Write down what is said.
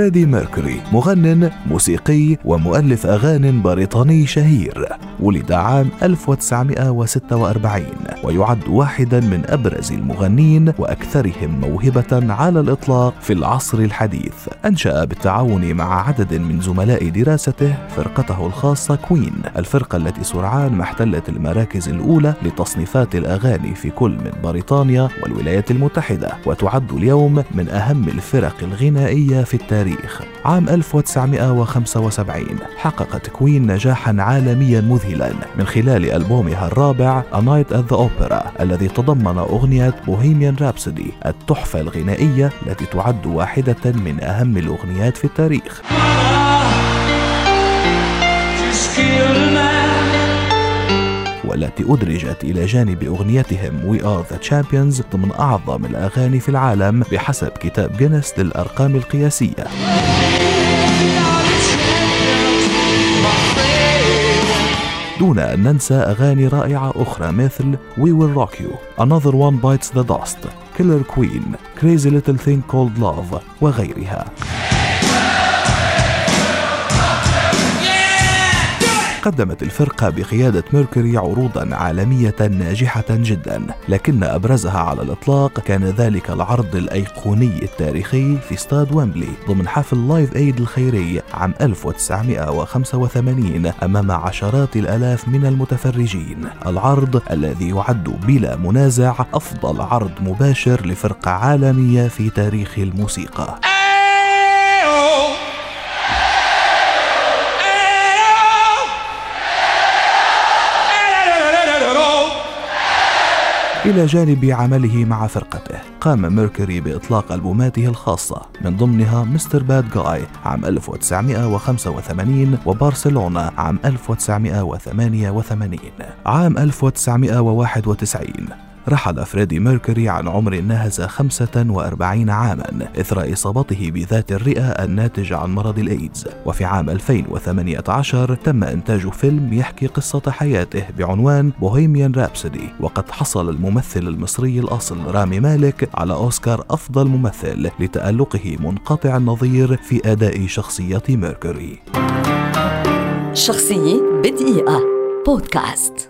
فريدي ميركوري مغنٍ موسيقي ومؤلف أغاني بريطاني شهير. ولد عام 1946 ويعد واحدا من أبرز المغنين وأكثرهم موهبة على الإطلاق في العصر الحديث. أنشأ بالتعاون مع عدد من زملاء دراسته فرقته الخاصة كوين الفرقة التي سرعان ما احتلت المراكز الأولى لتصنيفات الأغاني في كل من بريطانيا والولايات المتحدة وتعد اليوم من أهم الفرق الغنائية في التاريخ. عام 1975 حققت كوين نجاحا عالميا مذهلا من خلال ألبومها الرابع A Night at the Opera الذي تضمن أغنية Bohemian Rhapsody التحفة الغنائية التي تعد واحدة من أهم الأغنيات في التاريخ. والتي أدرجت إلى جانب أغنيتهم We Are The Champions ضمن أعظم الأغاني في العالم بحسب كتاب جينيس للأرقام القياسية. دون أن ننسى أغاني رائعة أخرى مثل We Will Rock You Another One Bites the Dust Killer Queen Crazy Little Thing Called Love وغيرها. قدمت الفرقة بقيادة ميركوري عروضا عالمية ناجحة جدا لكن أبرزها على الإطلاق كان ذلك العرض الأيقوني التاريخي في استاد ويمبلي ضمن حفل Live Aid الخيري عام 1985 أمام عشرات الآلاف من المتفرجين. العرض الذي يعد بلا منازع أفضل عرض مباشر لفرقة عالمية في تاريخ الموسيقى. إلى جانب عمله مع فرقته. قام ميركوري بإطلاق ألبوماته الخاصة. من ضمنها Mr. Bad Guy عام 1985 وبرشلونة عام 1988 عام 1991 رحل فريدي ميركوري عن عمر ناهز 45 عاما إثر إصابته بذات الرئة الناتجة عن مرض الإيدز. وفي عام 2018 تم إنتاج فيلم يحكي قصة حياته بعنوان Bohemian Rhapsody وقد حصل الممثل المصري الأصل رامي مالك على أوسكار أفضل ممثل لتألقه منقطع النظير في أداء شخصية ميركوري. شخصية بدقيقة. بودكاست.